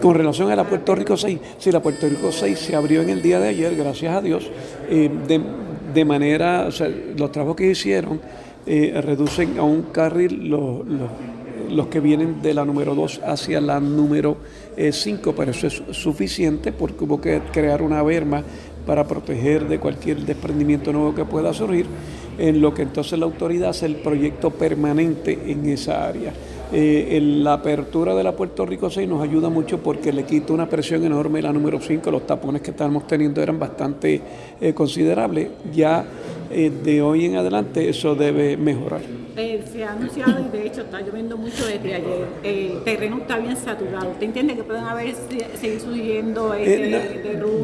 Con relación a la Puerto Rico 6, sí, la Puerto Rico 6 se abrió en el día de ayer, gracias a Dios, eh, de, manera, o sea, los trabajos que hicieron eh, reducen a un carril los, los, que vienen de la número 2 hacia la número 5, pero eso es suficiente porque hubo que crear una berma para proteger de cualquier desprendimiento nuevo que pueda surgir, en lo que entonces la autoridad hace el proyecto permanente en esa área. Eh, la apertura de la Puerto Rico 6 nos ayuda mucho porque le quita una presión enorme la número 5, los tapones que estábamos teniendo eran bastante eh, considerables. Ya eh, de hoy en adelante eso debe mejorar. se ha anunciado y de hecho está lloviendo mucho desde ayer. El terreno está bien saturado. ¿Usted entiende que pueden haber seguir subiendo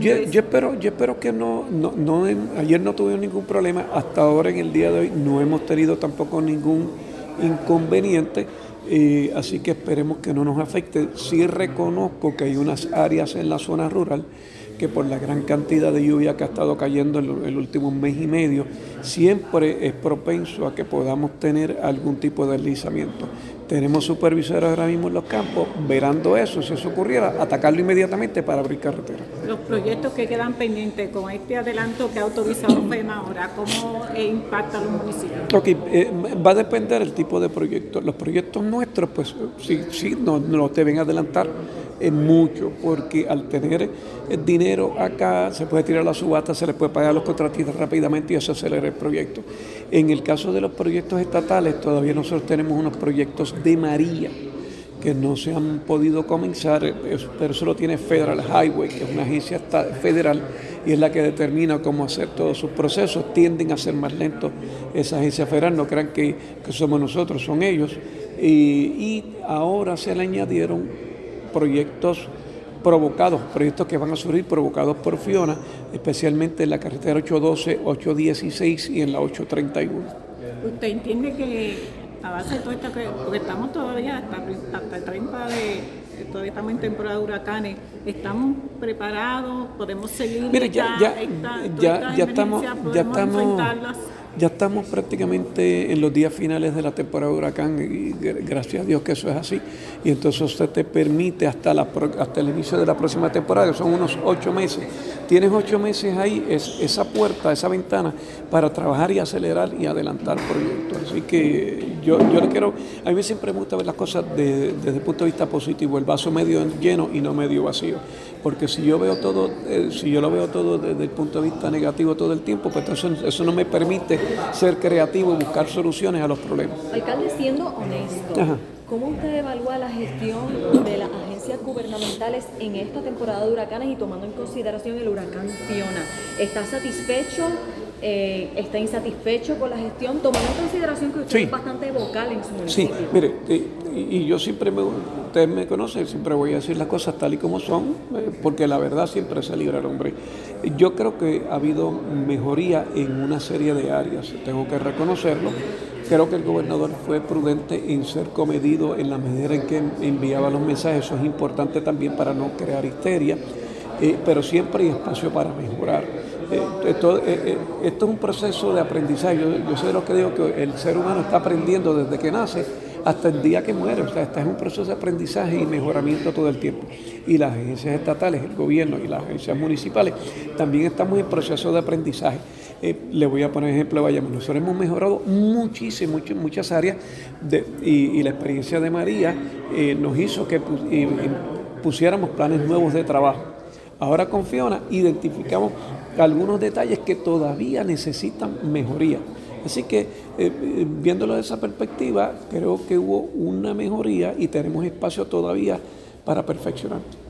yo, yo, espero, yo espero que no, no, no ayer no tuvimos ningún problema. Hasta ahora en el día de hoy no hemos tenido tampoco ningún inconveniente así que esperemos que no nos afecte. Sí reconozco que hay unas áreas en la zona rural que por la gran cantidad de lluvia que ha estado cayendo en el último mes y medio, siempre es propenso a que podamos tener algún tipo de deslizamiento. Tenemos supervisores ahora mismo en los campos, verando eso, si eso ocurriera, atacarlo inmediatamente para abrir carretera. Los proyectos que quedan pendientes con este adelanto que ha autorizado FEMA ahora, ¿cómo impacta a los municipios? Ok, eh, va a depender del tipo de proyecto. Los proyectos nuestros, pues sí, sí, no, no deben adelantar es mucho, porque al tener el dinero acá se puede tirar la subasta, se le puede pagar a los contratistas rápidamente y eso acelera el proyecto. En el caso de los proyectos estatales, todavía nosotros tenemos unos proyectos de María que no se han podido comenzar, pero eso lo tiene Federal Highway, que es una agencia federal y es la que determina cómo hacer todos sus procesos. Tienden a ser más lentos esa agencia federal, no crean que, somos nosotros, son ellos. y ahora se le añadieron proyectos provocados, proyectos que van a surgir provocados por Fiona, especialmente en la carretera 812, 816 y en la 831. ¿Usted entiende que a base de todo esto, porque estamos todavía hasta, el 30 de, todavía estamos en temporada de huracanes, estamos preparados, podemos seguir Mire, ya, ya, ya, ya estamos, ya estamos ya estamos prácticamente en los días finales de la temporada de huracán y gracias a Dios que eso es así. Y entonces usted te permite hasta, hasta el inicio de la próxima temporada, que son unos ocho meses. Tienes ocho meses ahí, es, esa puerta, esa ventana para trabajar y acelerar y adelantar proyectos. Así que yo, yo le quiero, a mí siempre me gusta ver las cosas desde el punto de vista positivo, el vaso medio lleno y no medio vacío porque si yo veo todo, eh, si yo lo veo todo desde el punto de vista negativo todo el tiempo, pues entonces eso no me permite ser creativo y buscar soluciones a los problemas. Alcalde, siendo honesto, ¿cómo usted evalúa la gestión de las agencias gubernamentales en esta temporada de huracanes y tomando en consideración el huracán Fiona? ¿Está satisfecho? Eh, está insatisfecho con la gestión, tomando en consideración que usted es bastante vocal en su municipio. Sí, mire, y, yo siempre, me, ustedes me conocen, siempre voy a decir las cosas tal y como son, eh, porque la verdad siempre se libra el hombre. Yo creo que ha habido mejoría en una serie de áreas, tengo que reconocerlo. Creo que el gobernador fue prudente en ser comedido en la medida en que enviaba los mensajes, eso es importante también para no crear histeria, pero siempre hay espacio para mejorar. Eh, esto, eh, eh, esto, es un proceso de aprendizaje. Yo, sé lo que digo, que el ser humano está aprendiendo desde que nace hasta el día que muere. O sea, este es un proceso de aprendizaje y mejoramiento todo el tiempo. Y las agencias estatales, el gobierno y las agencias municipales también estamos en proceso de aprendizaje. le voy a poner ejemplo de Bayamón. Nosotros hemos mejorado muchísimo, muchas, muchas áreas y, la experiencia de María nos hizo que pusiéramos planes nuevos de trabajo Ahora con Fiona identificamos algunos detalles que todavía necesitan mejoría. Así que eh, eh, viéndolo de esa perspectiva, creo que hubo una mejoría y tenemos espacio todavía para perfeccionar.